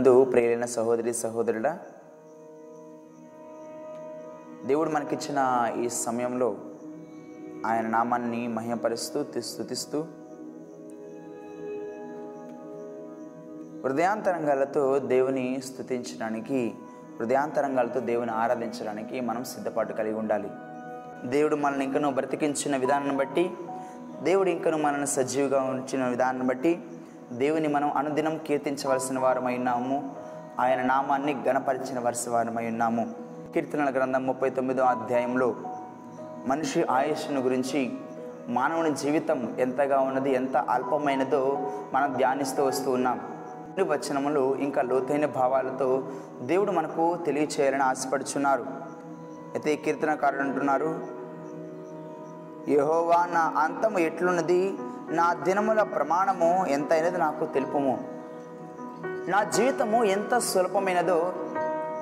నందు ప్రియులైన సహోదరి సహోదరుడా దేవుడు మనకిచ్చిన ఈ సమయంలో ఆయన నామాన్ని మహిమపరుస్తూ స్థుతిస్తూ స్తుతిస్తూ హృదయాంతరంగాలతో దేవుని స్థుతించడానికి హృదయాంతరంగాలతో దేవుని ఆరాధించడానికి మనం సిద్ధపాటు కలిగి ఉండాలి. దేవుడు మనల్ని ఇంకనూ బ్రతికించిన విధానాన్ని బట్టి దేవుడు ఇంకను మనల్ని సజీవుగా ఉంచిన విధానాన్ని బట్టి దేవుని మనం అనుదినం కీర్తించవలసిన వారమై ఉన్నాము. ఆయన నామాన్ని గణపరిచిన వలసిన వారమై ఉన్నాము. కీర్తనల గ్రంథం ముప్పై తొమ్మిదో అధ్యాయంలో మనిషి ఆయుష్ను గురించి మానవుని జీవితం ఎంతగా ఉన్నది ఎంత అల్పమైనదో మనం ధ్యానిస్తూ వస్తూ ఉన్నాం. ఈ వచనములు ఇంకా లోతైన భావాలతో దేవుడు మనకు తెలియచేయాలని ఆశపడుచున్నారు. అయితే కీర్తనకారులు కీర్తనకారుడు అంటున్నారు యహోవా నా అంతము ఎట్లున్నది? నా దినముల ప్రమాణము ఎంతైనది నాకు తెలుపుము. నా జీవితము ఎంత సులభమైనదో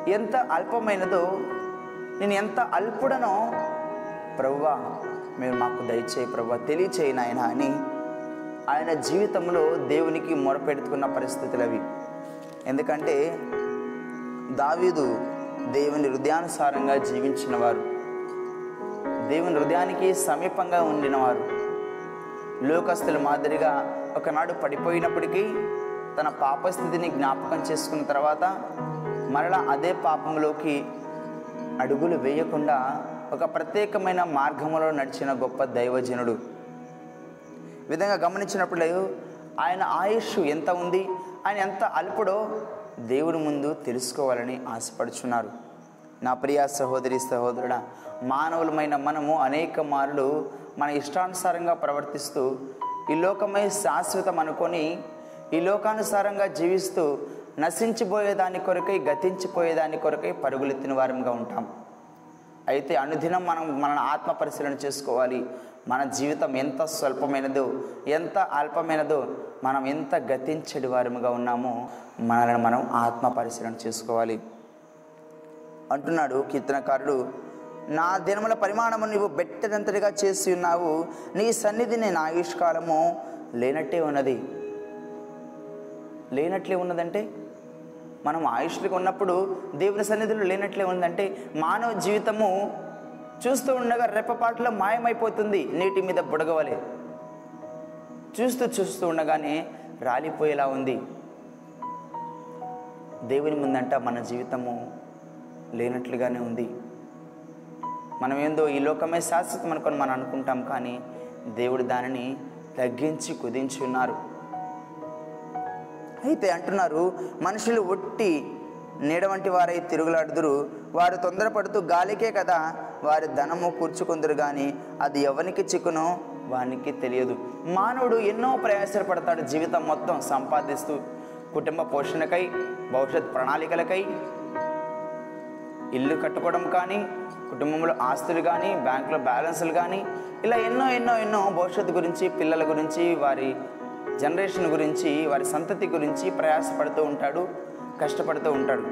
ఎంత అల్పమైనదో నేను ఎంత అల్పుడనో ప్రభువా మీరు మాకు దయచేయి ప్రభు తెలియచేయి నాయన అని ఆయన జీవితంలో దేవునికి మొరపెడుతున్న పరిస్థితులు అవి ఎందుకంటే దావీదు దేవుని హృదయానుసారంగా జీవించినవారు. దేవుని హృదయానికి సమీపంగా ఉండినవారు. లోకస్తుల మాదిరిగా ఒకనాడు పడిపోయినప్పటికీ తన పాపస్థితిని జ్ఞాపకం చేసుకున్న తర్వాత మరలా అదే పాపంలోకి అడుగులు వేయకుండా ఒక ప్రత్యేకమైన మార్గంలో నడిచిన గొప్ప దైవజనుడు. విధంగా గమనించినప్పుడు ఆయన ఆయుష్ ఎంత ఉంది ఆయన ఎంత అల్పుడో దేవుడి ముందు తెలుసుకోవాలని ఆశపడుచున్నారు. నా ప్రియ సహోదరి సహోదరుడ మానవులమైన మనము అనేక మార్లు మన ఇష్టానుసారంగా ప్రవర్తిస్తూ ఈ లోకమై శాశ్వతం అనుకొని ఈ లోకానుసారంగా జీవిస్తూ నశించిపోయేదాని కొరకై గతించిపోయేదాని కొరకై పరుగులెత్తిన వారంగా ఉంటాం. అయితే అనుదినం మనం మన ఆత్మ పరిశీలన చేసుకోవాలి. మన జీవితం ఎంత స్వల్పమైనదో ఎంత అల్పమైనదో మనం ఎంత గతించడి వారముగా ఉన్నామో మనల్ని మనం ఆత్మ పరిశీలన చేసుకోవాలి. అంటున్నాడు కీర్తనకారుడు. నా దినముల పరిమాణము నీవు బెట్టదంతటిగా చేసి ఉన్నావు. నీ సన్నిధిని నా ఆయుష్కాలము లేనట్టే ఉన్నది. లేనట్లే ఉన్నదంటే? మనం ఆయుష్లకు ఉన్నప్పుడు దేవుని సన్నిధిలో లేనట్లే ఉందంటే మానవ జీవితము చూస్తూ ఉండగా రెప్పపాట్లో మాయమైపోతుంది. నీటి మీద బుడగవలే. చూస్తూ చూస్తూ ఉండగానే రాలిపోయేలా ఉంది. దేవుని ముందంట మన జీవితము లేనట్లుగానే ఉంది. మనం ఏందో ఈ లోకమే శాశ్వతం అనుకొని మనం అనుకుంటాం కానీ దేవుడు దానిని తగ్గించి కుదించి ఉన్నారు. అయితే అంటున్నారు మనుషులు ఒట్టి నీడ వంటి వారై తిరుగులాడుదురు. వారు తొందరపడుతూ గాలికే కదా వారి ధనము కూర్చుకుందరు కానీ అది ఎవరికి చిక్కునో వానికి తెలియదు. మానవుడు ఎన్నో ప్రయాసలు పడతాడు జీవితం మొత్తం సంపాదిస్తూ. కుటుంబ పోషణకై భవిష్యత్ ప్రణాళికలకై ఇల్లు కట్టుకోవడం కానీ కుటుంబంలో ఆస్తులు కానీ బ్యాంకులో బ్యాలెన్సులు కానీ ఇలా ఎన్నో ఎన్నో ఎన్నో భవిష్యత్తు గురించి పిల్లల గురించి వారి జనరేషన్ గురించి వారి సంతతి గురించి ప్రయాసపడుతూ ఉంటాడు కష్టపడుతూ ఉంటాడు.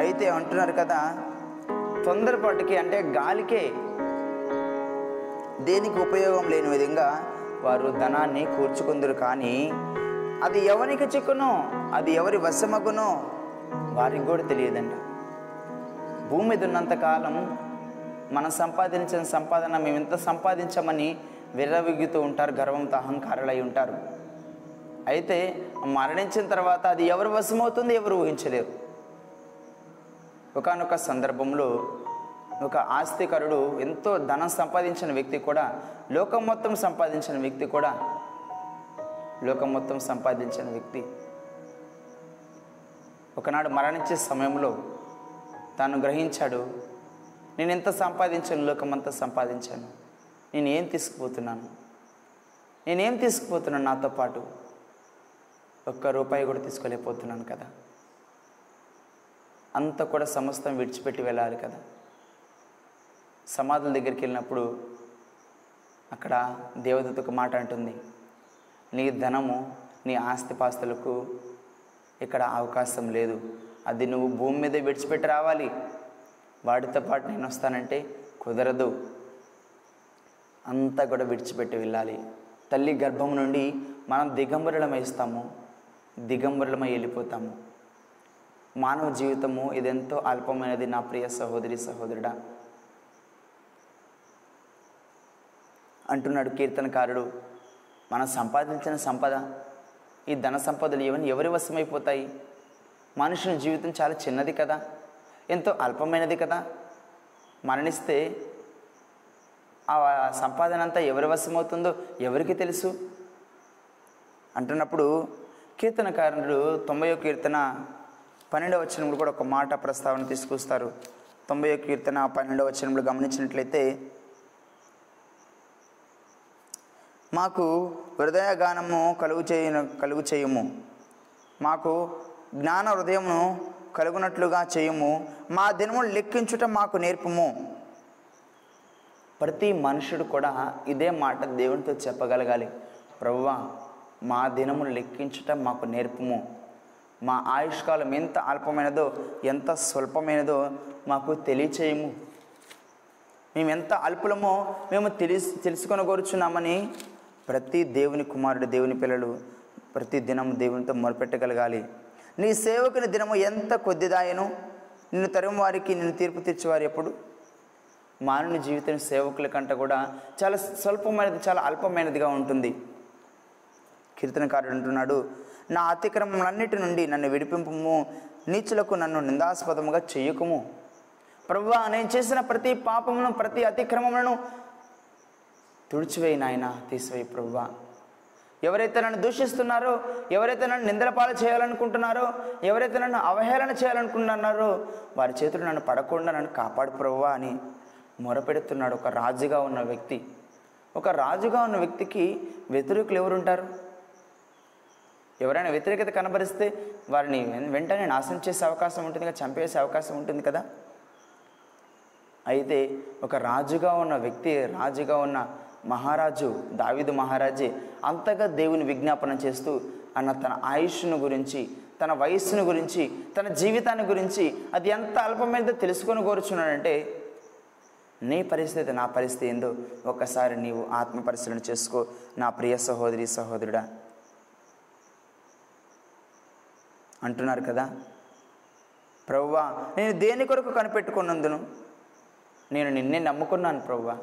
అయితే అంటున్నారు కదా తొందరపాటుకి అంటే గాలికే దేనికి ఉపయోగం లేని విధంగా వారు ధనాన్ని కూర్చుకుందరు కానీ అది ఎవరికి చిక్కునో అది ఎవరి వశమగునో వారికి కూడా తెలియదండి. భూమి మీద ఉన్నంతకాలం మనం సంపాదించిన సంపాదన మేము ఎంత సంపాదించామని విర్రవిగ్గుతూ ఉంటారు గర్వంతో అహంకారులై ఉంటారు. అయితే మరణించిన తర్వాత అది ఎవరు వశమవుతుంది ఎవరు ఊహించలేరు. ఒకనొక సందర్భంలో ఒక ఆస్తికరుడు ఎంతో ధనం సంపాదించిన వ్యక్తి కూడా లోకం మొత్తం సంపాదించిన వ్యక్తి కూడా లోకం మొత్తం సంపాదించిన వ్యక్తి. ఒకనాడు మరణించే సమయంలో తాను గ్రహించాడు. నేను ఎంత సంపాదించాను లోకమంతా సంపాదించాను. నేను ఏం తీసుకుపోతున్నాను? నేనేం తీసుకుపోతున్నాను నాతో పాటు? ఒక్క రూపాయి కూడా తీసుకోలేకపోతున్నాను కదా. అంత కూడా సమస్తం విడిచిపెట్టి వెళ్ళాలి కదా. సమాధుల దగ్గరికి వెళ్ళినప్పుడు అక్కడ దేవదూత ఒక మాట అంటుంది. నీ ధనము నీ ఆస్తిపాస్తులకు ఇక్కడ అవకాశం లేదు. అది నువ్వు భూమి మీద విడిచిపెట్టి రావాలి. వాటితో పాటు నేను వస్తానంటే కుదరదు. అంతా కూడా విడిచిపెట్టి వెళ్ళాలి. తల్లి గర్భం నుండి మనం దిగంబరులమైస్తాము. దిగంబరులమై వెళ్ళిపోతాము. మానవ జీవితము ఇదెంతో అల్పమైనది నా ప్రియ సహోదరి సహోదరుడా. అంటున్నాడు కీర్తనకారుడు. మనం సంపాదించిన సంపద ఈ ధన సంపదలు ఇవన్నీ ఎవరి వశమైపోతాయి? మనుషుని జీవితం చాలా చిన్నది కదా. ఎంతో అల్పమైనది కదా. మరణిస్తే ఆ సంపాదన అంతా ఎవరి వశమవుతుందో ఎవరికి తెలుసు? అంటున్నప్పుడు కీర్తనకారుడు తొంభై కీర్తన పన్నెండవ వచనంలో కూడా ఒక మాట ప్రస్తావన తీసుకొస్తారు. తొంభై కీర్తన పన్నెండవ వచనంలో గమనించినట్లయితే మాకు హృదయగానము కలుగు చేయను కలుగు చేయము. మాకు జ్ఞాన హృదయమును కలుగునట్లుగా చేయము. మా దినములు లెక్కించుట మాకు నేర్పము. ప్రతి మనుషుడు కూడా ఇదే మాట దేవునితో చెప్పగలగాలి. ప్రభువా మా దినములు లెక్కించుట మాకు నేర్పము. మా ఆయుష్కాలం ఎంత అల్పమైనదో ఎంత స్వల్పమైనదో మాకు తెలియచేయము. మేము ఎంత అల్పులమో మేము తెలిసి తెలుసుకొని కోరుచున్నామని ప్రతి దేవుని కుమారుడు దేవుని పిల్లలు ప్రతి దినం దేవునితో మొరపెట్టగలగాలి. నీ సేవకుని దినము ఎంత కొద్దిదాయను నిన్ను తరం వారికి నిన్ను తీర్పు తీర్చేవారు ఎప్పుడు? మానవుని జీవితం సేవకుల కంటే కూడా చాలా స్వల్పమైనది చాలా అల్పమైనదిగా ఉంటుంది. కీర్తనకారుడు అంటున్నాడు నా అతిక్రమములన్నిటి నుండి నన్ను విడిపింపము నీచులకు నన్ను నిందాస్పదముగా చేయకుము. ప్రభువా నేను చేసిన ప్రతి పాపమును ప్రతి అతిక్రమములను తుడిచివేయి నాయన తీసివేయి ప్రభువా. ఎవరైతే నన్ను దూషిస్తున్నారో ఎవరైతే నన్ను నిందలపాలు చేయాలనుకుంటున్నారో ఎవరైతే నన్ను అవహేళన చేయాలనుకుంటున్నారో వారి చేతులు నన్ను పడకుండా నన్ను కాపాడు ప్రభువా అని మొరపెడుతున్నాడు ఒక రాజుగా ఉన్న వ్యక్తి. ఒక రాజుగా ఉన్న వ్యక్తికి వ్యతిరేకులు ఎవరుంటారు? ఎవరైనా వ్యతిరేకత కనబరిస్తే వారిని వెంటనే నాశనం చేసే అవకాశం ఉంటుంది కదా చంపేసే అవకాశం ఉంటుంది కదా? అయితే ఒక రాజుగా ఉన్న వ్యక్తి రాజుగా ఉన్న మహారాజు దావిదు మహారాజే అంతగా దేవుని విజ్ఞాపన చేస్తూ అన్న తన ఆయుష్ను గురించి తన వయస్సును గురించి తన జీవితాన్ని గురించి అది ఎంత అల్పమైందో తెలుసుకొని కోరుచున్నాడంటే నీ పరిస్థితి నా పరిస్థితి ఏందో ఒక్కసారి నీవు ఆత్మ పరిశీలన చేసుకో నా ప్రియ సహోదరి సహోదరుడా. అంటున్నారు కదా ప్రవ్వా నేను దేని కొరకు కనిపెట్టుకున్నందును? నేను నిన్నే నమ్ముకున్నాను ప్రవ్వా.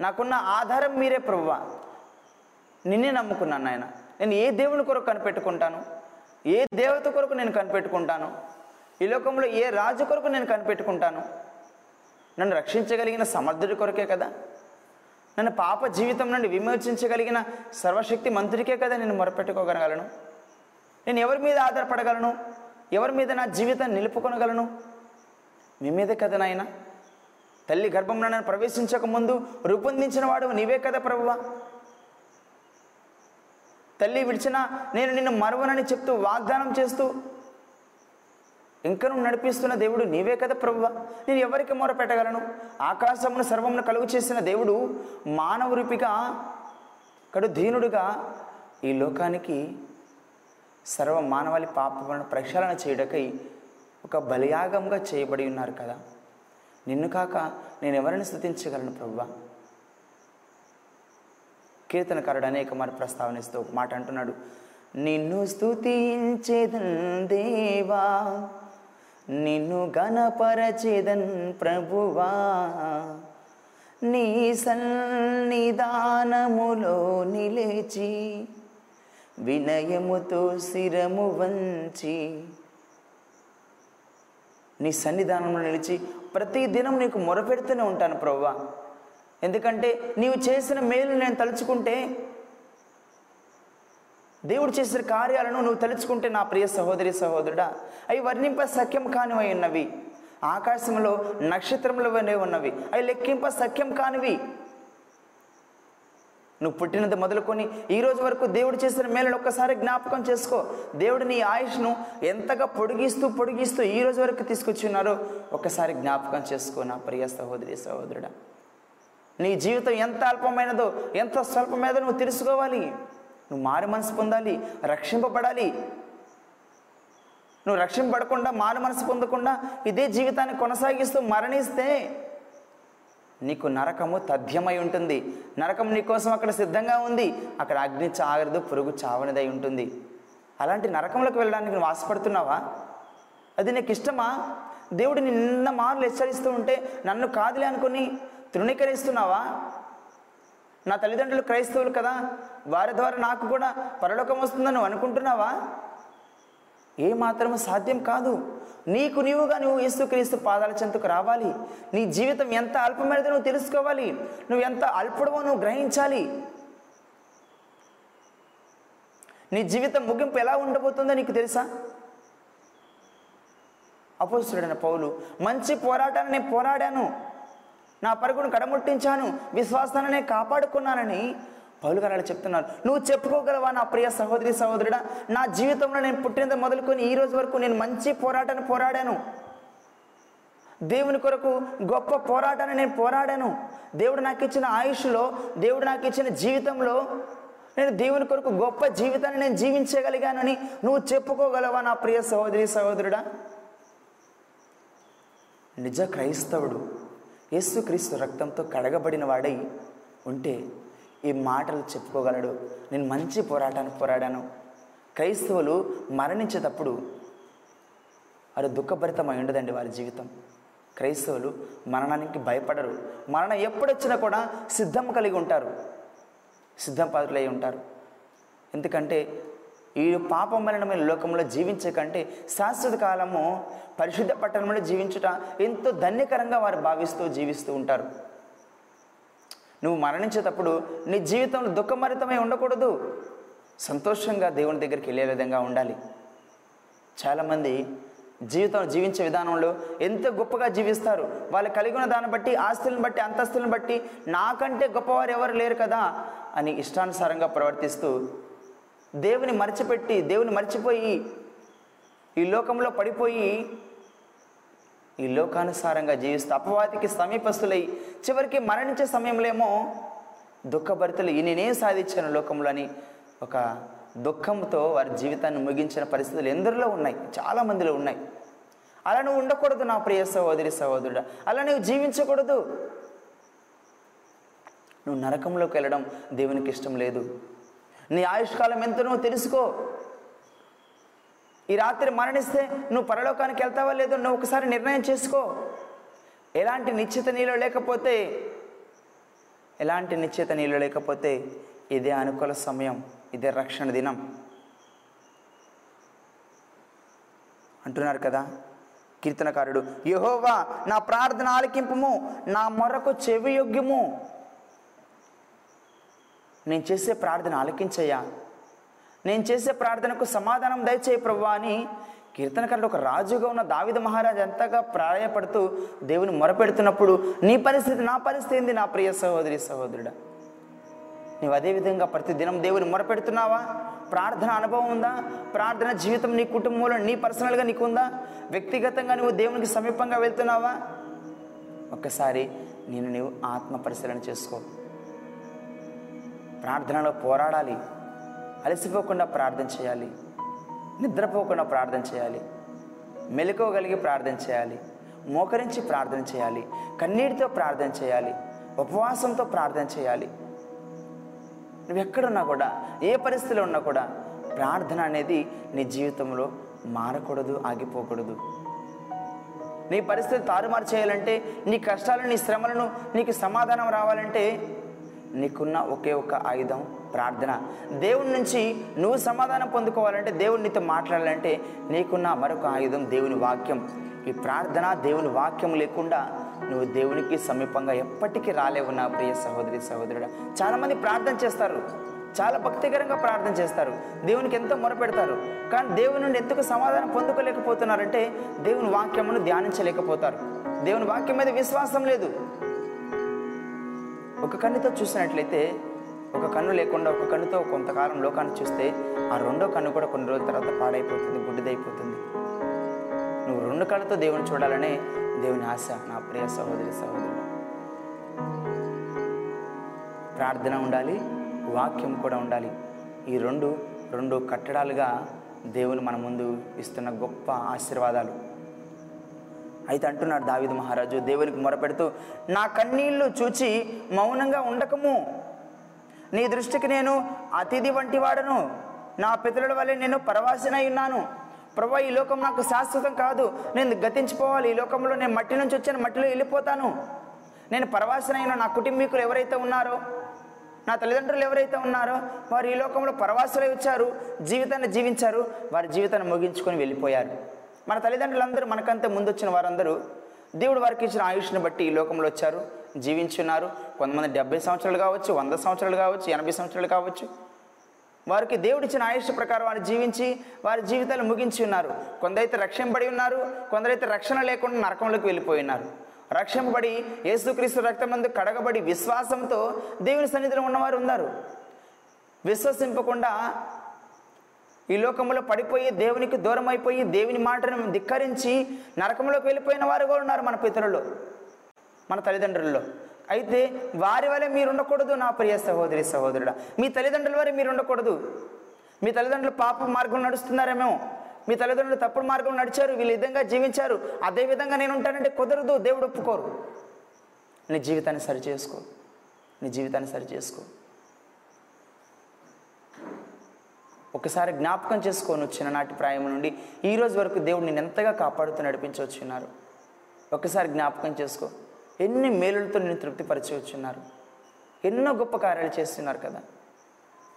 నాకున్న ఆధారం మీరే ప్రభువా నిన్నే నమ్ముకున్నాను నాయన. నేను ఏ దేవుని కొరకు కనిపెట్టుకుంటాను? ఏ దేవత కొరకు నేను కనిపెట్టుకుంటాను? ఈ లోకంలో ఏ రాజు కొరకు నేను కనిపెట్టుకుంటాను? నన్ను రక్షించగలిగిన సమర్థుడి కొరకే కదా? నన్ను పాప జీవితం నుండి విమోచించగలిగిన సర్వశక్తి మంత్రికే కదా నేను మొరపెట్టుకోగలగలను నేను ఎవరి మీద ఆధారపడగలను? ఎవరి మీద నా జీవితాన్ని నిలుపుకొనగలను? మీ మీదే కదా నాయన. తల్లి గర్భంలో నన్ను ప్రవేశించక ముందు రూపొందించిన వాడు నీవే కదా ప్రభువా? తల్లి విడిచిన నేను నిన్ను మరువనని చెప్తూ వాగ్దానం చేస్తూ ఇంకను నడిపిస్తున్న దేవుడు నీవే కదా ప్రభువా? నేను ఎవరికి మొర పెట్టగలను? ఆకాశమును సర్వమును కలుగు చేసిన దేవుడు మానవ రూపిగా కడు దీనుడుగా ఈ లోకానికి సర్వ మానవాళి పాపములను ప్రక్షాళన చేయడకై ఒక బలియాగంగా చేయబడి ఉన్నారు కదా. నిన్ను కాక నేను ఎవరిని స్థుతించగలను ప్రభువా కీర్తనకారుడు అనేక మరి ప్రస్తావనిస్తూ ఒక మాట అంటున్నాడు. నిన్ను స్థుతించేదన్ దేవా? నిన్ను గణపరచేదన్ ప్రభువా నీ సన్నిధానములో నిలిచి వినయముతో శిరము వంచి నీ సన్నిధానంలో నిలిచి ప్రతి దినం నీకు మొరపెడుతూనే ఉంటాను ప్రవ్వా. ఎందుకంటే నీవు చేసిన మేలు నేను తలుచుకుంటే దేవుడు చేసిన కార్యాలను నువ్వు తలుచుకుంటే నా ప్రియ సహోదరి సహోదరుడా అవి వర్ణింప సఖ్యం కానివై ఉన్నవి. ఆకాశంలో నక్షత్రములు వలె ఉన్నవి. అవి లెక్కింప సఖ్యం కానివి. నువ్వు పుట్టినది మొదలుకొని ఈ రోజు వరకు దేవుడు చేసిన మేలను ఒక్కసారి జ్ఞాపకం చేసుకో. దేవుడు నీ ఆయుష్ను ఎంతగా పొడిగిస్తూ పొడిగిస్తూ ఈ రోజు వరకు తీసుకొచ్చున్నారో ఒక్కసారి జ్ఞాపకం చేసుకో నా ప్రియ సహోదరి సహోదరుడా. నీ జీవితం ఎంత అల్పమైనదో ఎంత స్వల్పమైనదో నువ్వు తెలుసుకోవాలి. నువ్వు మారు మనసు పొందాలి రక్షింపబడాలి. నువ్వు రక్షింపబడకుండా మారు మనసు పొందకుండా ఇదే జీవితాన్ని కొనసాగిస్తూ మరణిస్తే నీకు నరకము తథ్యమై ఉంటుంది. నరకం నీకోసం అక్కడ సిద్ధంగా ఉంది. అక్కడ అగ్ని చాగరదు పురుగు చావనిదై ఉంటుంది. అలాంటి నరకంలోకి వెళ్ళడానికి నువ్వు ఆశపడుతున్నావా? అది నీకు ఇష్టమా? దేవుడు నిన్న మార్లు హెచ్చరిస్తూ ఉంటే నన్ను కాదులే అనుకుని తృణీకరిస్తున్నావా? నా తల్లిదండ్రులు క్రైస్తవులు కదా. వారి ద్వారా నాకు కూడా పరలోకం వస్తుందని అనుకుంటున్నావా? ఏ సాధ్యం కాదు. నీకు నీవుగా నువ్వు యేసుక్రీస్తు పాదాల చెంతకు రావాలి. నీ జీవితం ఎంత అల్పమైనదో నువ్వు తెలుసుకోవాలి. నువ్వు ఎంత అల్పుడవో నువ్వు గ్రహించాలి. నీ జీవితం ముగింపు ఎలా ఉండబోతుందో నీకు తెలుసా? అపోస్తుడైన పౌలు మంచి పోరాటాన్ని నేను పోరాడాను. నా పరుగును కడముట్టించాను. విశ్వాసాన్ని నేను కాపాడుకున్నానని పౌలు గారు అలా చెప్తున్నారు. నువ్వు చెప్పుకోగలవా నా ప్రియ సహోదరి సహోదరుడా? నా జీవితంలో నేను పుట్టినది మొదలుకొని ఈ రోజు వరకు నేను మంచి పోరాటాన్ని పోరాడాను. దేవుని కొరకు గొప్ప పోరాటాన్ని నేను పోరాడాను. దేవుడు నాకు ఇచ్చిన ఆయుష్లో దేవుడు నాకు ఇచ్చిన జీవితంలో నేను దేవుని కొరకు గొప్ప జీవితాన్ని నేను జీవించగలిగానని నువ్వు చెప్పుకోగలవా నా ప్రియ సహోదరి సహోదరుడా? నిజ క్రైస్తవుడు యేసుక్రీస్తు రక్తంతో కడగబడిన వాడై ఉంటే ఈ మాటలు చెప్పుకోగలడు. నేను మంచి పోరాటాన్ని పోరాడాను. క్రైస్తవులు మరణించేటప్పుడు వారు దుఃఖభరితమై ఉండదండి వారి జీవితం. క్రైస్తవులు మరణానికి భయపడరు. మరణం ఎప్పుడొచ్చినా కూడా సిద్ధం కలిగి ఉంటారు. సిద్ధం పాత్రలై ఉంటారు. ఎందుకంటే ఈ పాపం మరణమైన లోకంలో జీవించే కంటే శాశ్వత కాలము పరిశుద్ధ పట్టణంలో జీవించుట ఎంతో ధన్యకరంగా వారు భావిస్తూ జీవిస్తూ ఉంటారు. నువ్వు మరణించేటప్పుడు నీ జీవితంలో దుఃఖమరితమై ఉండకూడదు. సంతోషంగా దేవుని దగ్గరికి వెళ్ళే విధంగా ఉండాలి. చాలామంది జీవితం జీవించే విధానంలో ఎంత గొప్పగా జీవిస్తారు. వాళ్ళు కలిగి ఉన్న దాన్ని బట్టి ఆస్తులను బట్టి అంతస్తులను బట్టి నాకంటే గొప్పవారు ఎవరు లేరు కదా అని ఇష్టానుసారంగా ప్రవర్తిస్తూ దేవుని మర్చిపెట్టి దేవుని మర్చిపోయి ఈ లోకంలో పడిపోయి ఈ లోకానుసారంగా జీవిస్తూ అపవాదికి సమీపస్తులై చివరికి మరణించే సమయంలో ఏమో దుఃఖభరితలు ఈ నేనేం సాధించాను లోకంలో అని ఒక దుఃఖంతో వారి జీవితాన్ని ముగించిన పరిస్థితులు ఎందరిలో ఉన్నాయి? చాలామందిలో ఉన్నాయి. అలా నువ్వు ఉండకూడదు నా ప్రియ సహోదరి సహోదరుడు. అలా నువ్వు జీవించకూడదు. నువ్వు నరకంలోకి వెళ్ళడం దేవునికి ఇష్టం లేదు. నీ ఆయుష్కాలం ఎంతనో తెలుసుకో. ఈ రాత్రి మరణిస్తే నువ్వు పరలోకానికి వెళ్తావా లేదో నువ్వు ఒకసారి నిర్ణయం చేసుకో. ఎలాంటి నిశ్చిత నీలో లేకపోతే ఎలాంటి నిశ్చిత నీలో లేకపోతే ఇదే అనుకూల సమయం ఇదే రక్షణ దినం. అంటున్నారు కదా కీర్తనకారుడు యహోవా నా ప్రార్థన ఆలకింపుము నా మొరకు చెవి యోగ్యము నేను చేసే ప్రార్థన ఆలకించయ్యా. నేను చేసే ప్రార్థనకు సమాధానం దయచేయి ప్రభు అని కీర్తనకారుడు ఒక రాజుగా ఉన్న దావిద మహారాజు ఎంతగా ప్రాయపడుతూ దేవుని మొరపెడుతున్నప్పుడు నీ పరిస్థితి నా పరిస్థితి ఏంది నా ప్రియ సహోదరి సహోదరుడా? నువ్వు అదేవిధంగా ప్రతిదినం దేవుని మొరపెడుతున్నావా? ప్రార్థన అనుభవం ఉందా? ప్రార్థన జీవితం నీ కుటుంబంలో నీ పర్సనల్గా నీకు ఉందా? వ్యక్తిగతంగా నువ్వు దేవునికి సమీపంగా వెళ్తున్నావా? ఒక్కసారి నేను నీవు ఆత్మ పరిశీలన చేసుకో. ప్రార్థనలో పోరాడాలి. అలసిపోకుండా ప్రార్థన చేయాలి. నిద్రపోకుండా ప్రార్థన చేయాలి. మెలుకోగలిగి ప్రార్థన చేయాలి. మోకరించి ప్రార్థన చేయాలి. కన్నీటితో ప్రార్థన చేయాలి. ఉపవాసంతో ప్రార్థన చేయాలి. నువ్వు ఎక్కడున్నా కూడా ఏ పరిస్థితిలో ఉన్నా కూడా ప్రార్థన అనేది నీ జీవితంలో మారకూడదు ఆగిపోకూడదు. నీ పరిస్థితి తారుమారు చేయాలంటే నీ కష్టాలు నీ శ్రమలను నీకు సమాధానం రావాలంటే నీకున్న ఒకే ఒక ఆయుధం ప్రార్థన. దేవుని నుంచి నువ్వు సమాధానం పొందుకోవాలంటే దేవునితో నీతో మాట్లాడాలంటే నీకున్న మరొక ఆయుధం దేవుని వాక్యం. ఈ ప్రార్థన దేవుని వాక్యం లేకుండా నువ్వు దేవునికి సమీపంగా ఎప్పటికీ రాలేవు నా ప్రియ సహోదరి సహోదరుడు. చాలామంది ప్రార్థన చేస్తారు. చాలా భక్తికరంగా ప్రార్థన చేస్తారు. దేవునికి ఎంతో మొరపెడతారు. కానీ దేవుని నుండి ఎందుకు సమాధానం పొందుకోలేకపోతున్నారంటే దేవుని వాక్యమును ధ్యానించలేకపోతారు. దేవుని వాక్యం మీద విశ్వాసం లేదు. ఒక కన్నుతో చూసినట్లయితే ఒక కన్ను లేకుండా ఒక కన్నుతో కొంతకాలం లోకాన్ని చూస్తే ఆ రెండో కన్ను కూడా కొన్ని రోజుల తర్వాత పాడైపోతుంది గుడ్డిదైపోతుంది నువ్వు రెండు కళ్ళతో దేవుని చూడాలనే దేవుని ఆశ నా ప్రియ సహోదరి సహోదరుడు. ప్రార్థన ఉండాలి వాక్యం కూడా ఉండాలి. ఈ రెండు రెండు కట్టడాలుగా దేవుని మన ముందు ఇస్తున్న గొప్ప ఆశీర్వాదాలు. అయితే అంటున్నాడు దావిద మహారాజు దేవునికి మొరపెడుతూ నా కన్నీళ్ళు చూచి మౌనంగా ఉండకము. నీ దృష్టికి నేను అతిథి వంటి వాడను. నా పితరుల వల్లే నేను పరవాసినై ఉన్నాను. ప్రభా ఈ లోకం నాకు శాశ్వతం కాదు. నేను గతించిపోవాలి. ఈ లోకంలో నేను మట్టి నుంచి వచ్చాను. మట్టిలో వెళ్ళిపోతాను. నేను పరవాసినైన నా కుటుంబీకులు ఎవరైతే ఉన్నారో నా తల్లిదండ్రులు ఎవరైతే ఉన్నారో వారు ఈ లోకంలో పరవాసులై వచ్చారు జీవితాన్ని జీవించారు వారి జీవితాన్ని ముగించుకొని వెళ్ళిపోయారు. మన తల్లిదండ్రులందరూ మనకంటే ముందు వచ్చిన వారందరూ దేవుడు వారికి ఇచ్చిన ఆయుష్ని బట్టి ఈ లోకంలో వచ్చారు జీవించున్నారు. కొంతమంది డెబ్బై సంవత్సరాలు కావచ్చు వంద సంవత్సరాలు కావచ్చు ఎనభై సంవత్సరాలు కావచ్చు. వారికి దేవుడిచ్చిన ఆయుష్ ప్రకారం వారు జీవించి వారి జీవితాలు ముగించి ఉన్నారు. కొందరైతే రక్షింపబడి ఉన్నారు కొందరైతే రక్షణ లేకుండా నరకంలోకి వెళ్ళిపోయి ఉన్నారు రక్షింపబడి యేసుక్రీస్తు రక్తమందు కడగబడి విశ్వాసంతో దేవుని సన్నిధిలో ఉన్నవారు ఉన్నారు. విశ్వసింపకుండా ఈ లోకంలో పడిపోయి దేవునికి దూరం అయిపోయి దేవుని మాటను ధిక్కరించి నరకంలోకి వెళ్ళిపోయిన వారు కూడా ఉన్నారు మన పితరులు మన తల్లిదండ్రుల్లో. అయితే వారి వల్ల మీరు ఉండకూడదు నా ప్రియ సహోదరి సహోదరుడా. మీ తల్లిదండ్రుల వారి మీరు ఉండకూడదు మీ తల్లిదండ్రులు పాప మార్గం నడుస్తున్నారేమో మీ తల్లిదండ్రులు తప్పుడు మార్గం నడిచారు వీళ్ళు విధంగా జీవించారు. అదే విధంగా నేను ఉంటానంటే కుదరదు దేవుడు ఒప్పుకోరు. నీ జీవితాన్ని సరి చేసుకో నీ జీవితాన్ని సరి చేసుకో ఒకసారి జ్ఞాపకం చేసుకొని వచ్చిన నాటి ప్రాయం నుండి ఈ రోజు వరకు దేవుడు నేను ఎంతగా కాపాడుతూ నడిపించి వచ్చిన్నారు. ఒకసారి జ్ఞాపకం చేసుకో. ఎన్ని మేలులతో నేను తృప్తిపరిచి వచ్చిన్నారు. ఎన్నో గొప్ప కార్యాలు చేస్తున్నారు కదా.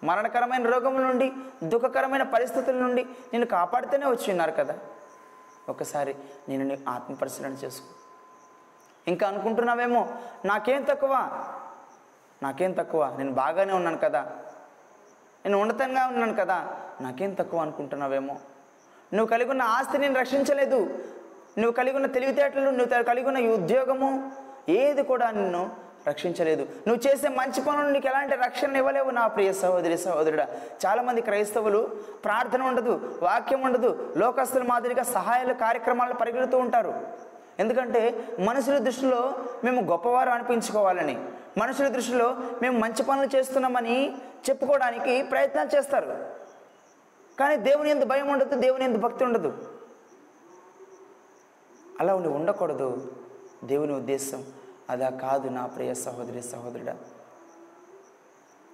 మరణకరమైన రోగముల నుండి దుఃఖకరమైన పరిస్థితుల నుండి నేను కాపాడుతూనే వచ్చిన్నారు కదా. ఒకసారి నేను నీ చేసుకో. ఇంకా అనుకుంటున్నావేమో నాకేం తక్కువ? నాకేం తక్కువ? నేను బాగానే ఉన్నాను కదా. నేను ఉన్నతంగా ఉన్నాను కదా నాకేం తక్కువ అనుకుంటున్నావేమో? నువ్వు కలిగి ఉన్న ఆస్తి నేను రక్షించలేదు. నువ్వు కలిగి ఉన్న తెలివితేటలు నువ్వు కలిగి ఉన్న ఉద్యోగము ఏది కూడా నిన్ను రక్షించలేదు. నువ్వు చేసే మంచి పనులు నీకు ఎలాంటి రక్షణ ఇవ్వలేవు నా ప్రియ సహోదరి సహోదరుడా. చాలామంది క్రైస్తవులు ప్రార్థన ఉండదు వాక్యం ఉండదు లోకస్తుల మాదిరిగా సహాయాల కార్యక్రమాలు పరిగెడుతూ ఉంటారు. ఎందుకంటే మనుషుల దృష్టిలో మేము గొప్పవారు అనిపించుకోవాలని మనుషుల దృష్టిలో మేము మంచి పనులు చేస్తున్నామని చెప్పుకోవడానికి ప్రయత్నాలు చేస్తారు. కానీ దేవుని ఎందు భయం ఉండదు దేవుని ఎందు భక్తి ఉండదు. అలా ఉండి ఉండకూడదు. దేవుని ఉద్దేశం అదా కాదు నా ప్రియ సహోదరి సహోదరుడా.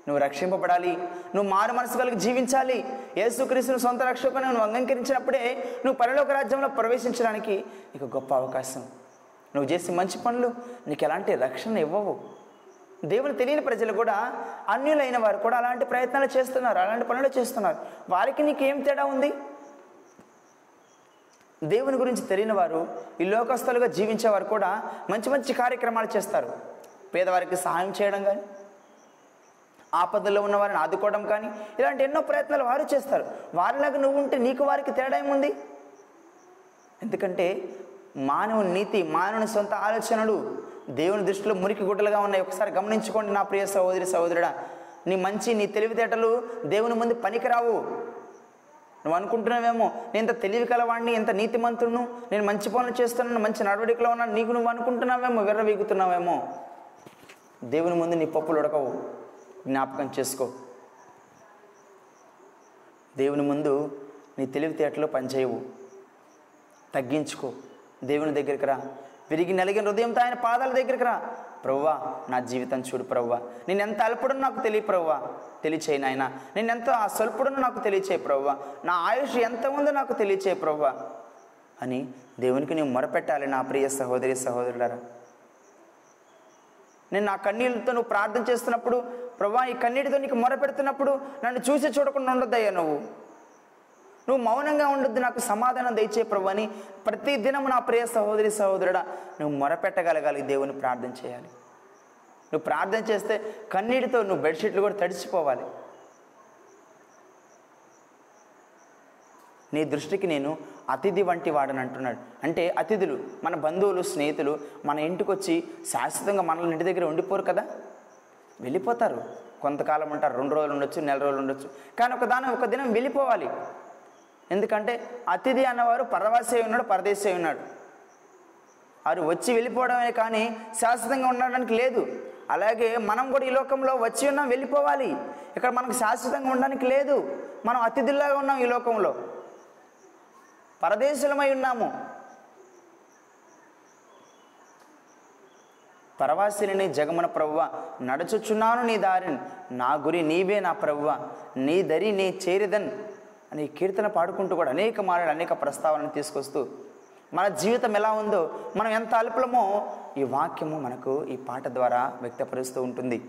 నువ్వు రక్షింపబడాలి నువ్వు మారు మనసు కలిగి జీవించాలి. యేసుక్రీస్తుని సొంత రక్షకుని నువ్వు అంగీకరించినప్పుడే నువ్వు పరలోక రాజ్యంలో ప్రవేశించడానికి నీకు గొప్ప అవకాశం. నువ్వు చేసే మంచి పనులు నీకు ఎలాంటి రక్షణ ఇవ్వవు. దేవుని తెలియని ప్రజలు కూడా అన్యులైన వారు కూడా అలాంటి ప్రయత్నాలు చేస్తున్నారు అలాంటి పనులు చేస్తున్నారు. వారికి నీకేం తేడా ఉంది? దేవుని గురించి తెలియని వారు ఈ లోకస్తులుగా జీవించేవారు కూడా మంచి మంచి కార్యక్రమాలు చేస్తారు. పేదవారికి సహాయం చేయడం కానీ ఆపదలో ఉన్న వారిని ఆదుకోవడం కానీ ఇలాంటి ఎన్నో ప్రయత్నాలు వారు చేస్తారు. వారిలాగా నువ్వు ఉంటే నీకు వారికి తేడా ఏముంది? ఎందుకంటే మానవుని నీతి మానవుని సొంత ఆలోచనలు దేవుని దృష్టిలో మురికి గుడ్డలుగా ఉన్నాయి. ఒకసారి గమనించుకోండి నా ప్రియ సహోదరి సహోదరుడా. నీ మంచి నీ తెలివితేటలు దేవుని ముందు పనికిరావు. నువ్వు అనుకుంటున్నావేమో నేను ఇంత తెలివి కలవాడిని ఇంత నీతిమంతుడును నేను మంచి పనులు చేస్తున్నాను మంచి నడవడికలో ఉన్నాను నీకు నువ్వు అనుకుంటున్నావేమో విర్రవీగుతున్నావేమో. దేవుని ముందు నీ పప్పులు ఉడకవు. జ్ఞాపకం చేసుకో. దేవుని ముందు నీ తెలివితేటలు పనిచేయవు. తగ్గించుకో. దేవుని దగ్గరికి రా. విరిగి నలిగిన హృదయంతో ఆయన పాదాల దగ్గరికి రా. ప్రవ్వా నా జీవితం చూడు ప్రవ్వా. నేను ఎంత అల్పుడో నాకు తెలియ ప్రవ్వా. తెలియచేయి నాయన. నేను ఎంత స్వల్పుడనో నాకు తెలియచేయి ప్రవ్వా. నా ఆయుష్ ఎంత ఉందో నాకు తెలియచేయి ప్రవ్వా. అని దేవునికి నువ్వు మొరపెట్టాలి నా ప్రియ సహోదరి సహోదరులరా. నేను నా కన్నీళ్ళతో నువ్వు ప్రార్థన చేస్తున్నప్పుడు ప్రభా ఈ కన్నీటితో నీకు మొరపెడుతున్నప్పుడు నన్ను చూసి చూడకుండా ఉండొద్దయ్యా నువ్వు. నువ్వు మౌనంగా ఉండొద్దు నాకు సమాధానం దయచే ప్రభు అని ప్రతి దినం నా ప్రియ సహోదరి సహోదరుడా నువ్వు మొరపెట్టగలగాలి దేవుని ప్రార్థన చేయాలి. నువ్వు ప్రార్థన చేస్తే కన్నీటితో నువ్వు బెడ్షీట్లు కూడా తడిచిపోవాలి. నీ దృష్టికి నేను అతిథి వంటి వాడని అంటున్నాడు. అంటే అతిథులు మన బంధువులు స్నేహితులు మన ఇంటికి వచ్చి శాశ్వతంగా మనల్ని ఇంటి దగ్గర ఉండిపోరు కదా? వెళ్ళిపోతారు. కొంతకాలం ఉంటారు రెండు రోజులు ఉండొచ్చు నెల రోజులు ఉండొచ్చు. కానీ ఒక దాని ఒక దినం వెళ్ళిపోవాలి. ఎందుకంటే అతిథి అన్నవారు పరవాసే ఉన్నాడు పరదేశే ఉన్నాడు. వారు వచ్చి వెళ్ళిపోవడమే కానీ శాశ్వతంగా ఉండడానికి లేదు. అలాగే మనం కూడా ఈ లోకంలో వచ్చి ఉన్నాం వెళ్ళిపోవాలి. ఇక్కడ మనకు శాశ్వతంగా ఉండడానికి లేదు. మనం అతిథుల్లాగా ఉన్నాం ఈ లోకంలో. పరదేశులమై ఉన్నాము. పరవాసిని జగమన ప్రవ్వ నడుచుచున్నాను నీ దారిని. నా గురి నీవే నా ప్రవ్వ. నీ దరి నీ చేరిదన్. అని కీర్తన పాడుకుంటూ కూడా అనేక మాటలు అనేక ప్రస్తావనలు తీసుకొస్తూ మన జీవితం ఎలా ఉందో మనం ఎంత అల్పులమో ఈ వాక్యము మనకు ఈ పాట ద్వారా వ్యక్తపరుస్తూ ఉంటుంది.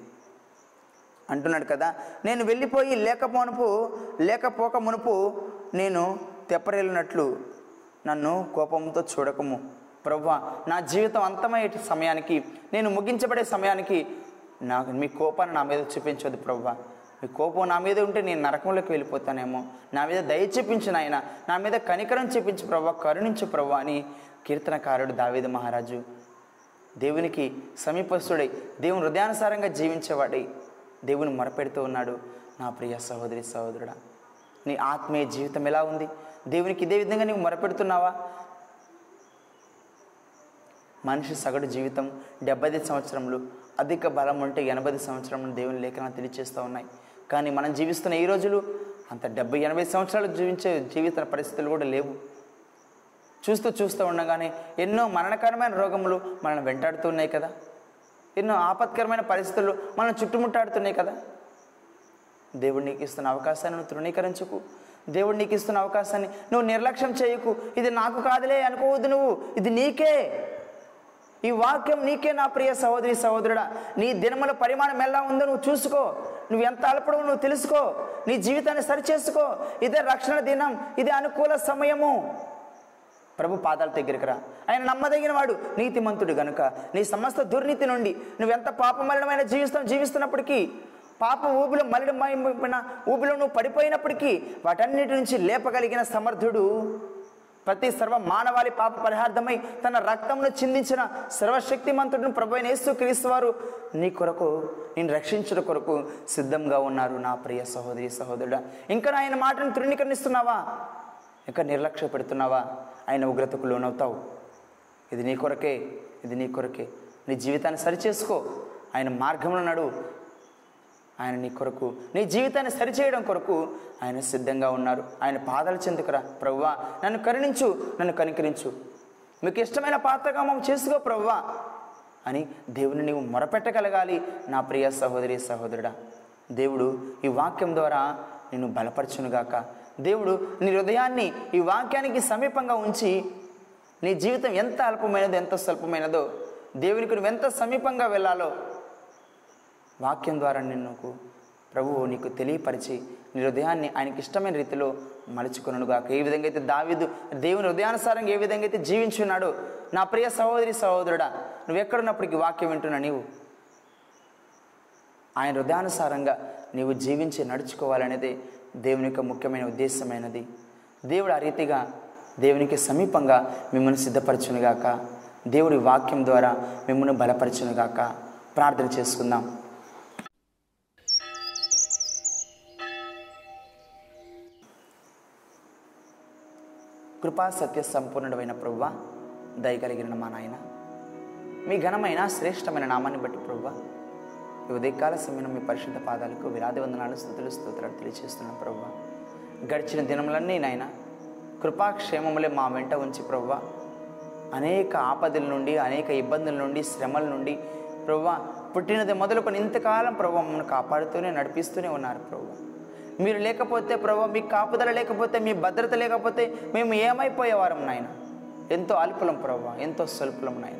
అంటున్నాడు కదా నేను వెళ్ళిపోయి లేకపోనుపు లేకపోక మునుపు నేను తెప్పరేలినట్లు నన్ను కోపంతో చూడకము. ప్రభు నా జీవితం అంతమయ్యే సమయానికి నేను ముగించబడే సమయానికి నాకు మీ కోపాన్ని నా మీద చూపించవద్దు ప్రభు మీ కోపం నా మీద ఉంటే నేను నరకంలోకి వెళ్ళిపోతానేమో. నా మీద దయ చూపించు నాయన. నా మీద కనికరం చూపించు ప్రభు కరుణించు ప్రభు అని కీర్తనకారుడు దావేది మహారాజు. దేవునికి సమీపస్తుడై దేవుని హృదయానుసారంగా జీవించేవాడై దేవుని మొరపెడుతూ ఉన్నాడు. నా ప్రియ సహోదరి సహోదరుడా నీ ఆత్మీయ జీవితం ఎలా ఉంది? దేవునికి ఇదే విధంగా నీవు మొరపెడుతున్నావా? మనిషి సగటు జీవితం డెబ్బై సంవత్సరములు అధిక బలం ఉంటే ఎనభై సంవత్సరం దేవుని లేఖనాలు తెలియచేస్తూ ఉన్నాయి. కానీ మనం జీవిస్తున్న ఈ రోజులు అంత డెబ్బై ఎనభై సంవత్సరాలు జీవించే జీవిత పరిస్థితులు కూడా లేవు. చూస్తూ చూస్తూ ఉండగానే ఎన్నో మరణకరమైన రోగములు మనల్ని వెంటాడుతున్నాయి కదా. ఎన్నో ఆపత్కరమైన పరిస్థితులు మనం చుట్టుముట్టాడుతున్నాయి కదా. దేవుడు నీకు ఇస్తున్న అవకాశాన్ని నువ్వు తృణీకరించుకు. దేవుడు నీకు ఇస్తున్న అవకాశాన్ని నువ్వు నిర్లక్ష్యం చేయకు. ఇది నాకు కాదులే అనుకోవద్దు నువ్వు. ఇది నీకే. ఈ వాక్యం నీకే నా ప్రియ సహోదరి సహోదరుడా. నీ దినముల పరిమాణం ఎలా ఉందో నువ్వు చూసుకో. నువ్వు ఎంత అల్పడవు నువ్వు తెలుసుకో. నీ జీవితాన్ని సరిచేసుకో. ఇదే రక్షణ దినం ఇదే అనుకూల సమయము. ప్రభు పాదాల దగ్గరికి రా. ఆయన నమ్మదగిన వాడు నీతిమంతుడు గనుక. నీ సమస్త దుర్నీతి నుండి నువ్వెంత పాపమలినమైన జీవిస్తాం జీవిస్తున్నప్పటికీ పాప ఊబిలో మలిడమైన ఊబిలో నువ్వు పడిపోయినప్పటికీ వాటన్నిటి నుంచి లేపగలిగిన సమర్థుడు ప్రతి సర్వ మానవాళి పాప పరిహార్థమై తన రక్తమును చిందించిన సర్వశక్తిమంతుడిని ప్రభు అయిన యేసు క్రీస్తు వారు నీ కొరకు నేను రక్షించిన కొరకు సిద్ధంగా ఉన్నారు నా ప్రియ సహోదరి సహోదరుడా. ఇంకా ఆయన మాటను తృణీకరణిస్తున్నావా ఇంకా నిర్లక్ష్య పెడుతున్నావా? ఆయన ఉగ్రతకు లోనవుతావు. ఇది నీ కొరకే ఇది నీ కొరకే. నీ జీవితాన్ని సరిచేసుకో. ఆయన మార్గంలో నడు. ఆయన నీ కొరకు నీ జీవితాన్ని సరిచేయడం కొరకు ఆయన సిద్ధంగా ఉన్నారు. ఆయన పాదాల చెందుకురా ప్రవ్వా. నన్ను కరుణించు నన్ను కనికరించు. మీకు ఇష్టమైన పాత్రగా మేము చేసుకో ప్రవ్వా అని దేవుని నీవు మొరపెట్టగలగాలి నా ప్రియ సహోదరి సహోదరుడా. దేవుడు ఈ వాక్యం ద్వారా నిన్ను బలపరచునుగాక. దేవుడు నీ హృదయాన్ని ఈ వాక్యానికి సమీపంగా ఉంచి నీ జీవితం ఎంత అల్పమైనదో ఎంత స్వల్పమైనదో దేవునికి నువ్వు ఎంత సమీపంగా వెళ్ళాలో వాక్యం ద్వారా నిన్నుకు ప్రభువు నీకు తెలియపరిచి నీ హృదయాన్ని ఆయనకి ఇష్టమైన రీతిలో మలుచుకున్నాడుగాక ఏ విధంగా అయితే దావిదు దేవుని హృదయానుసారంగా ఏ విధంగా అయితే జీవించున్నాడో నా ప్రియ సహోదరి సహోదరుడా నువ్వు ఎక్కడున్నప్పటికీ వాక్యం వింటున్నా నీవు. ఆయన హృదయానుసారంగా నీవు జీవించి నడుచుకోవాలనేది దేవుని యొక్క ముఖ్యమైన ఉద్దేశమైనది. దేవుడు ఆ రీతిగా దేవునికి సమీపంగా మిమ్మల్ని సిద్ధపరచునుగాక. దేవుడి వాక్యం ద్వారా మిమ్మల్ని బలపరచునుగాక. ప్రార్థన చేసుకుందాం. కృపా సత్య సంపూర్ణుడమైన ప్రవ్వ దయగలిగిన మా నాయన. మీ ఘనమైన శ్రేష్టమైన నామాన్ని బట్టి ప్రవ్వ ఈ ఉదయకాల సమయంలో మీ పరిశుద్ధ పాదాలకు విరాది వందనాలు స్థుతులు స్తోత్రాలు తెలియజేస్తున్నాం ప్రవ్వ గడిచిన దినములన్నీ నాయన కృపాక్షేమములే మా వెంట ఉంచి ప్రవ్వ అనేక ఆపదల నుండి అనేక ఇబ్బందుల నుండి శ్రమల నుండి ప్రవ్వ పుట్టినది మొదలుకొని ఇంతకాలం ప్రభు మమ్మల్ని కాపాడుతూనే నడిపిస్తూనే ఉన్నారు ప్రభు మీరు లేకపోతే ప్రభా మీ కాపుదల లేకపోతే మీ భద్రత లేకపోతే మేము ఏమైపోయేవారం నాయన? ఎంతో అల్పులం ప్రభా ఎంతో స్వల్పులం నాయన.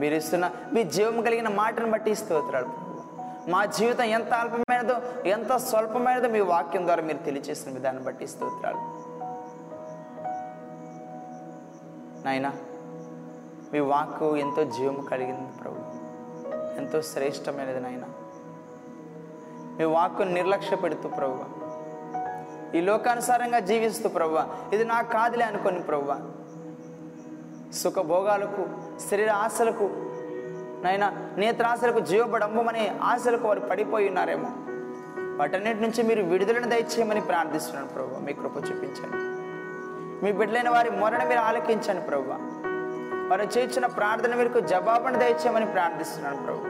మీరు ఇస్తున్న మీ జీవం కలిగిన మాటను బట్టి స్తోత్రాలు మా జీవితం ఎంత అల్పమైనదో ఎంత స్వల్పమైనదో మీ వాక్యం ద్వారా మీరు తెలియచేసిన విధానం బట్టి స్తోత్రాలు. నాయనా మీ వాక్కు ఎంతో జీవము కలిగింది ప్రభు. ఎంతో శ్రేష్టమైనది నాయనా. మీ వాక్కును నిర్లక్ష్య పెడుతూ ప్రభు ఈ లోకానుసారంగా జీవిస్తూ ప్రభు ఇది నాకు కాదులే అనుకోని ప్రభు సుఖభోగాలకు శరీర ఆశలకు నైనా నేత్రాశలకు జీవబడంబమనే ఆశలకు వారు పడిపోయి ఉన్నారేమో. వాటన్నిటి నుంచి మీరు విడుదలను దయచేయమని ప్రార్థిస్తున్నాను ప్రభు మీ కృప చూపించండి. మీ బిడ్డలైన వారి మొరను మీరు ఆలకించండి ప్రభు వారు చేర్చిన ప్రార్థన మీరు జవాబును దయచేయమని ప్రార్థిస్తున్నాను ప్రభు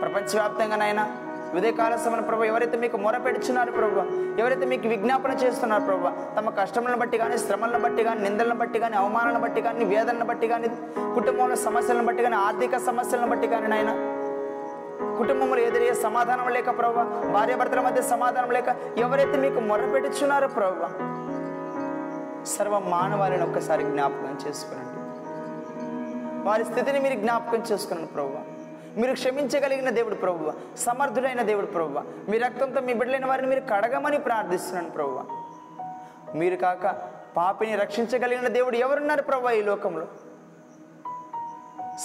ప్రపంచవ్యాప్తంగానైనా ఉదయకాల సమయం ప్రభు ఎవరైతే మీకు మొరపెడుచున్నారు ప్రభు ఎవరైతే మీకు విజ్ఞాపన చేస్తున్నారు ప్రభు తమ కష్టములను బట్టి కానీ శ్రమలను బట్టి కానీ నిందలను బట్టి కానీ అవమానాలను బట్టి కానీ వేదనను బట్టి కానీ కుటుంబంలో సమస్యలను బట్టి కానీ ఆర్థిక సమస్యలను బట్టి కానీ నాయన కుటుంబంలో ఎదురయ్యే సమాధానం లేక ప్రభు భార్యాభర్తల మధ్య సమాధానం లేక ఎవరైతే మీకు మొరపెడుచున్నారో ప్రభు సర్వ మానవాళిని ఒక్కసారి జ్ఞాపకం చేసుకునండి. వారి స్థితిని మీరు జ్ఞాపకం చేసుకున్నాను ప్రభు. మీరు క్షమించగలిగిన దేవుడు ప్రభువ. సమర్థుడైన దేవుడు ప్రభువ. మీ రక్తంతో మీ బిడ్డలైన వారిని మీరు కడగమని ప్రార్థిస్తున్నాను ప్రభువ. మీరు కాక పాపిని రక్షించగలిగిన దేవుడు ఎవరున్నారు ప్రభు ఈ లోకంలో?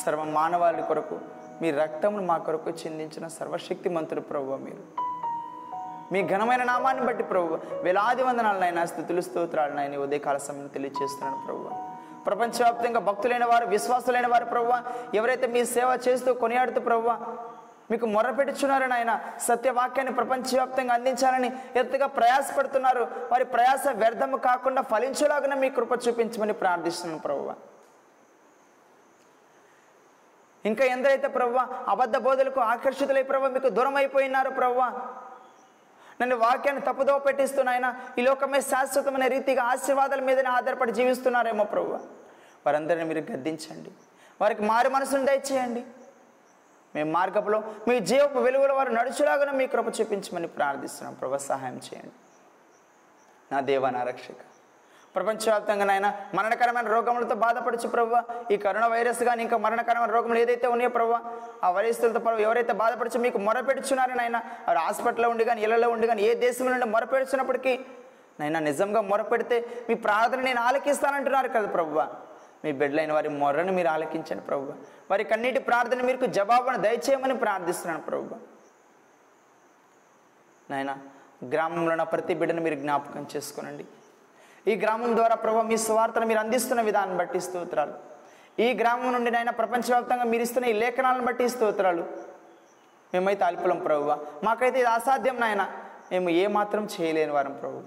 సర్వ మానవాళి కొరకు మీ రక్తమును మా కొరకు చెందించిన సర్వశక్తి మంతుడు ప్రభు మీరు. మీ ఘనమైన నామాన్ని బట్టి ప్రభు వేలాది వందనాలనైనా స్థుతులు స్తోత్రాలనైనా ఉదయకాల సమయం తెలియజేస్తున్నాను ప్రభు ప్రపంచవ్యాప్తంగా భక్తులైన వారు విశ్వాసులైన వారు ప్రభు ఎవరైతే మీ సేవ చేస్తూ కొనియాడుతూ ప్రభు మీకు మొర్రపెట్టుచున్నారని ఆయన సత్యవాక్యాన్ని ప్రపంచవ్యాప్తంగా అందించాలని ఎంతగా ప్రయాసపడుతున్నారు. వారి ప్రయాస వ్యర్థము కాకుండా ఫలించేలాగా మీ కృప చూపించమని ప్రార్థిస్తున్నాను ప్రభువ. ఇంకా ఎందరైతే ప్రవ్వ అబద్ధ బోధలకు ఆకర్షితులై ప్రభు మీకు దూరం అయిపోయినారు ప్రవ్వ నన్ను వాక్యాన్ని తప్పుదో పెట్టిస్తున్నాయన ఈ లోకమే శాశ్వతమైన రీతిగా ఆశీర్వాదాల మీదనే ఆధారపడి జీవిస్తున్నారేమో ప్రభు. వారందరిని మీరు గద్దించండి. వారికి మారు మనసును దయచేయండి. మీ మార్గంలో మీ జీవపు వెలుగులో వారు నడుచులాగా మీ కృప చూపించమని ప్రార్థిస్తున్నాం. ప్రభు సహాయం చేయండి. నా దేవ నా రక్షక. ప్రపంచవ్యాప్తంగా నాయన మరణకరమైన రోగములతో బాధపడచ్చు ప్రభు ఈ కరోనా వైరస్ కానీ ఇంకా మరణకరమైన రోగములు ఏదైతే ఉన్నాయో ప్రభు ఆ వైరస్లతో ప్రభు ఎవరైతే బాధపడచ్చు మీకు మొరపెడుచున్నారో నాయన వారు హాస్పిటల్లో ఉండి కానీ ఇళ్ళలో ఉండి కానీ ఏ దేశంలో నుండి మొరపెడుచున్నప్పటికీ నైనా నిజంగా మొరపెడితే మీ ప్రార్థన నేను ఆలకిస్తానంటున్నారు కదా ప్రభు మీ బిడ్డలైన వారి మొర్రను మీరు ఆలకించండి ప్రభు వారి కన్నీటి ప్రార్థన మీకు జవాబును దయచేయమని ప్రార్థిస్తున్నాను ప్రభు నాయన గ్రామంలో ఉన్న ప్రతి బిడ్డను మీరు జ్ఞాపకం చేసుకోనండి. ఈ గ్రామం ద్వారా ప్రభు మీ స్వార్థను మీరు అందిస్తున్న విధానం బట్టి స్తోత్రాలు. ఈ గ్రామం నుండి నాయన ప్రపంచవ్యాప్తంగా మీరు ఇస్తున్న ఈ లేఖనాలను బట్టి స్తోత్రాలు. మేమైతే అల్పులం ప్రభువ. మాకైతే ఇది అసాధ్యం నాయన. మేము ఏమాత్రం చేయలేని వారం ప్రభు.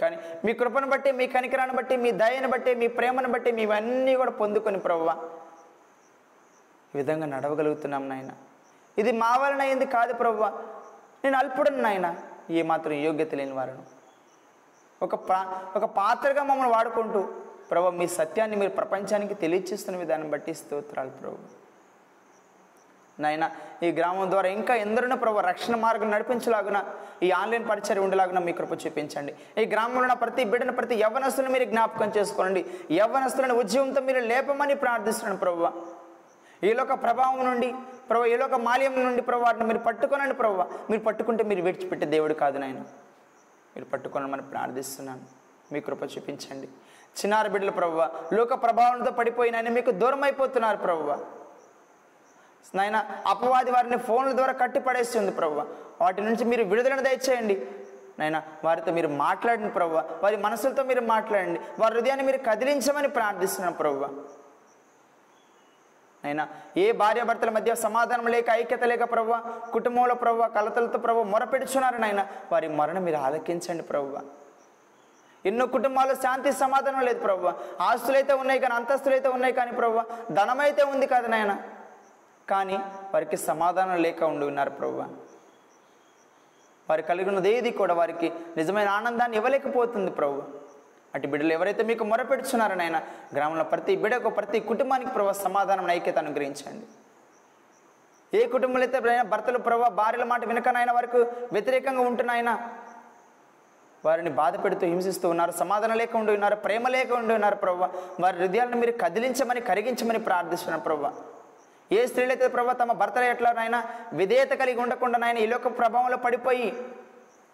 కానీ మీ కృపను బట్టి మీ కనికరాన్ని బట్టి మీ దయను బట్టి మీ ప్రేమను బట్టి మేవన్నీ కూడా పొందుకొని ప్రభువ. ఈ విధంగా నడవగలుగుతున్నాం నాయన. ఇది మా వలన అయింది కాదు ప్రభువ. నేను అల్పుడను నాయన. ఏమాత్రం యోగ్యత లేని వారను. ఒక పా ఒక పాత్రగా మమ్మల్ని వాడుకుంటూ ప్రభు మీ సత్యాన్ని మీరు ప్రపంచానికి తెలియచేస్తున్న విధానం బట్టి స్తోత్రాలు ప్రభు. నాయన ఈ గ్రామం ద్వారా ఇంకా ఎందరినో ప్రభు రక్షణ మార్గం నడిపించలాగున ఈ ఆన్లైన్ పరిచయం ఉండేలాగున మీ కృప చూపించండి. ఈ గ్రామంలో ఉన్న ప్రతి బిడ్డను ప్రతి యవనస్తులను మీరు జ్ఞాపకం చేసుకోండి యవనస్తులను ఉద్యమంతో మీరు లేపమని ప్రార్థిస్తున్నాను ప్రభు. ఈలోక ప్రభావం నుండి ప్రభు ఈలోక మాల్యం నుండి ప్రభు వాటిని మీరు పట్టుకోనండి ప్రభు. మీరు పట్టుకుంటే మీరు విడిచిపెట్టే దేవుడు కాదు నాయన. మీరు పట్టుకోనమని ప్రార్థిస్తున్నాను. మీ కృప చూపించండి. చిన్నారి బిడ్డల ప్రభువ లోక ప్రభావంతో పడిపోయిన ఆయన మీకు దూరం అయిపోతున్నారు ప్రభువ నాయన అపవాది వారిని ఫోన్ల ద్వారా కట్టి పడేస్తుంది ప్రభువ వాటి నుంచి మీరు విడుదలను దయచేయండి. నాయన వారితో మీరు మాట్లాడండి ప్రభువ వారి మనసులతో మీరు మాట్లాడండి. వారి హృదయాన్ని మీరు కదిలించమని ప్రార్థిస్తున్నాను ప్రభువ అయినా ఏ భార్యాభర్తల మధ్య సమాధానం లేక ఐక్యత లేక ప్రవ్వ కుటుంబంలో ప్రవ్వ కలతలతో ప్రవ్వ మొరపెడుచున్నారు నాయన వారి మరణ మీరు ఆలకించండి ప్రవ్వ. ఎన్నో కుటుంబాల్లో శాంతి సమాధానం లేదు ప్రవ్వ. ఆస్తులైతే ఉన్నాయి కానీ అంతస్తులైతే ఉన్నాయి కానీ ప్రవ్వ ధనమైతే ఉంది కాదు నాయన. కానీ వారికి సమాధానం లేక ఉండి ఉన్నారు ప్రవ్వ. వారు కలిగినది ఏది కూడా వారికి నిజమైన ఆనందాన్ని ఇవ్వలేకపోతుంది ప్రభు అటు బిడ్డలు ఎవరైతే మీకు మొరపెడుచున్నారో నాయన గ్రామంలో ప్రతి బిడకు ప్రతి కుటుంబానికి ప్రభావ సమాధానం ఐక్యత అనుగ్రహించండి. ఏ కుటుంబంలో అయితే భర్తలు ప్రభావ భార్యల మాట వినకనైనా వారికి వ్యతిరేకంగా ఉంటున్నాయన వారిని బాధ పెడుతూ హింసిస్తూ ఉన్నారు సమాధానం లేక ఉండి ఉన్నారు ప్రేమ లేక ఉండి ఉన్నారు ప్రభావ వారి హృదయాలను మీరు కదిలించమని కరిగించమని ప్రార్థిస్తున్నారు ప్రభావ ఏ స్త్రీలైతే ప్రభావ తమ భర్తలు ఎట్లా విధేయత కలిగి ఉండకుండా నాయన ఈ లోక ప్రభావంలో పడిపోయి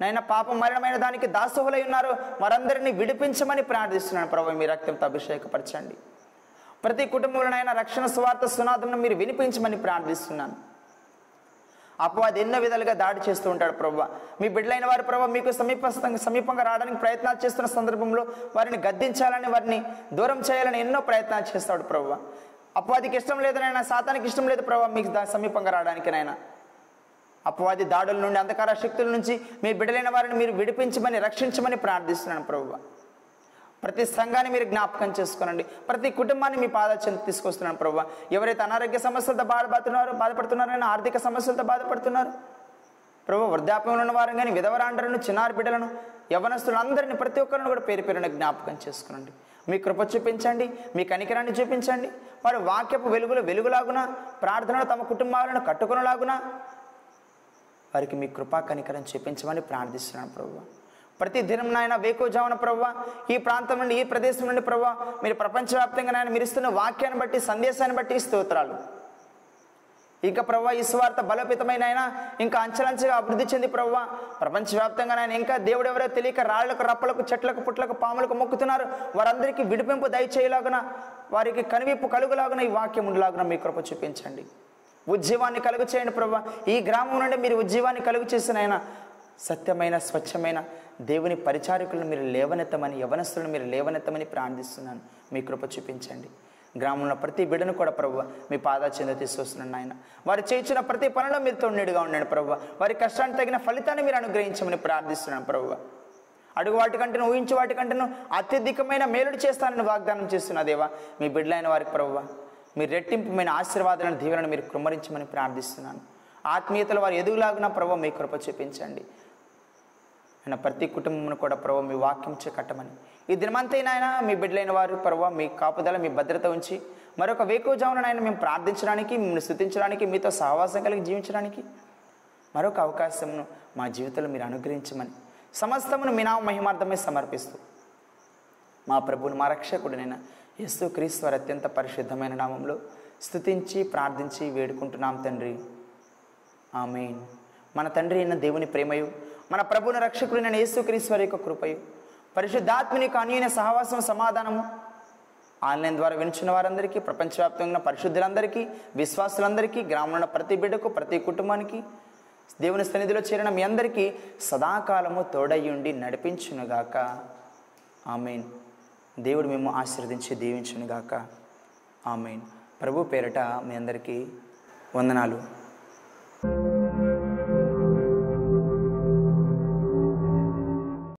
నైనా పాపం మరణమైన దానికి దాసోహులై ఉన్నారు. వారందరినీ విడిపించమని ప్రార్థిస్తున్నాను ప్రభు. మీ రక్తంతో అభిషేకపరచండి. ప్రతి కుటుంబంలోనైనా రక్షణ స్వార్థ సునాదం మీరు వినిపించమని ప్రార్థిస్తున్నాను. అపవాది ఎన్నో విధాలుగా దాడి చేస్తూ ఉంటాడు ప్రభు. మీ బిడ్డలైన వారు ప్రభు మీకు సమీపస్థంగా సమీపంగా రావడానికి ప్రయత్నాలు చేస్తున్న సందర్భంలో వారిని గద్దించాలని వారిని దూరం చేయాలని ఎన్నో ప్రయత్నాలు చేస్తాడు ప్రభు. అపవాదికి ఇష్టం లేదనైనా సాతానికి ఇష్టం లేదు ప్రభు మీకు దా సమీపంగా రావడానికి నైనా అపవాది దాడుల నుండి అంధకార శక్తుల నుంచి మీ బిడ్డలైన వారిని మీరు విడిపించమని రక్షించమని ప్రార్థిస్తున్నాను ప్రభు ప్రతి సంఘాన్ని మీరు జ్ఞాపకం చేసుకోనండి. ప్రతి కుటుంబాన్ని మీ పాదాల చెంత తీసుకొస్తున్నాను ప్రభు ఎవరైతే అనారోగ్య సమస్యలతో బాధపడుతున్నారో బాధపడుతున్నారో ఆర్థిక సమస్యలతో బాధపడుతున్నారు ప్రభు వృద్ధాప్యంలో ఉన్న వారిని కానీ విధవరాండలను చిన్నారి బిడ్డలను యవనస్తులందరినీ ప్రతి ఒక్కరిని కూడా పేరు పేరున జ్ఞాపకం చేసుకునండి. మీ కృప చూపించండి మీ కనికరాన్ని చూపించండి. వారి వాక్యపు వెలుగులో వెలుగులాగున ప్రార్థనలు తమ కుటుంబాలను కట్టుకునేలాగున వారికి మీ కృపా కనికరం చూపించమని ప్రార్థిస్తున్నాను ప్రభు ప్రతి దినం నాయన వేకోజామున ప్రభు ఈ ప్రాంతం నుండి ఈ ప్రదేశం నుండి ప్రభు మీరు ప్రపంచవ్యాప్తంగా నాయన మీరిస్తున్న వాక్యాన్ని బట్టి సందేశాన్ని బట్టి స్తోత్రాలు. ఇంకా ప్రవ్వా ఈ స్వార్థ బలోపేతమైన ఆయన ఇంకా అంచెలంచెగా అభివృద్ధి చెంది ప్రవ్వా ప్రపంచవ్యాప్తంగా ఆయన ఇంకా దేవుడు ఎవరో తెలియక రాళ్ళకు రప్పలకు చెట్లకు పుట్లకు పాములకు మొక్కుతున్నారు. వారందరికీ విడిపింపు దయచేయలాగున వారికి కనివిప్పు కలుగులాగున ఈ వాక్యం ఉండలాగున మీ కృప చూపించండి. ఉజ్జీవాన్ని కలుగు చేయండి ప్రభా. ఈ గ్రామం నుండి మీరు ఉజ్జీవాన్ని కలుగు చేసిన ఆయన సత్యమైన స్వచ్ఛమైన దేవుని పరిచారకులను మీరు లేవనెత్తమని యవనస్తులను మీరు లేవనెత్తమని ప్రార్థిస్తున్నాను. మీ కృప చూపించండి. గ్రామంలో ప్రతి బిడ్డను కూడా ప్రభు మీ పాదా చెంద తీసుకొస్తున్నాను ఆయన. వారు చేయించిన ప్రతి పనిలో మీరు తొండిగా ఉండండి ప్రభు. వారి కష్టానికి తగిన ఫలితాన్ని మీరు అనుగ్రహించమని ప్రార్థిస్తున్నాను ప్రభు. అడుగు వాటికంటేను ఊహించి వాటికంటేను అత్యధికమైన మేలుడు చేస్తానని వాగ్దానం చేస్తున్న దేవా. మీ బిడ్డలైన వారికి ప్రభువ మీరు రెట్టింపుమైన ఆశీర్వాదాలను దీవెనను మీరు కృమరించమని ప్రార్థిస్తున్నాను. ఆత్మీయతలు వారు ఎదుగులాగున ప్రభు మీ కృప చూపించండి. ఆయన ప్రతి కుటుంబమును కూడా ప్రభు మీ వాక్యం చే కట్టమని. ఈ దినమంతైనా మీ బిడ్డలైన వారు ప్రభు మీ కాపుదల మీ భద్రత ఉంచి మరొక వేకోజామున ఆయన మేము ప్రార్థించడానికి మిమ్మల్ని స్థుతించడానికి మీతో సహవాసం కలిగి జీవించడానికి మరొక అవకాశమును మా జీవితంలో మీరు అనుగ్రహించమని సమస్తమును మీ నామ మహిమార్థమే సమర్పిస్తూ మా ప్రభువుని మా రక్షకుడినైనా యేసు వారి అత్యంత పరిశుద్ధమైన నామంలో స్థుతించి ప్రార్థించి వేడుకుంటున్నాం తండ్రి. ఆమెన్. మన తండ్రి అయిన దేవుని ప్రేమయు మన ప్రభుని రక్షకుడైన యేసుక్రీస్తు వారి యొక్క కృపయు పరిశుద్ధాత్మని యొక్క అన్యైన సహవాసం సమాధానము ఆన్లైన్ ద్వారా వినుచున్న వారందరికీ ప్రపంచవ్యాప్తంగా పరిశుద్ధులందరికీ విశ్వాసులందరికీ గ్రామంలో ప్రతి బిడ్డకు ప్రతి కుటుంబానికి దేవుని సన్నిధిలో చేరిన మీ అందరికీ సదాకాలము తోడయ్యుండి నడిపించునుగాక. ఆమెన్. దేవుడు మేము ఆశీర్వదించి దీవించును గాక. ఆమెన్. ప్రభు పేరట మీ అందరికీ వందనాలు.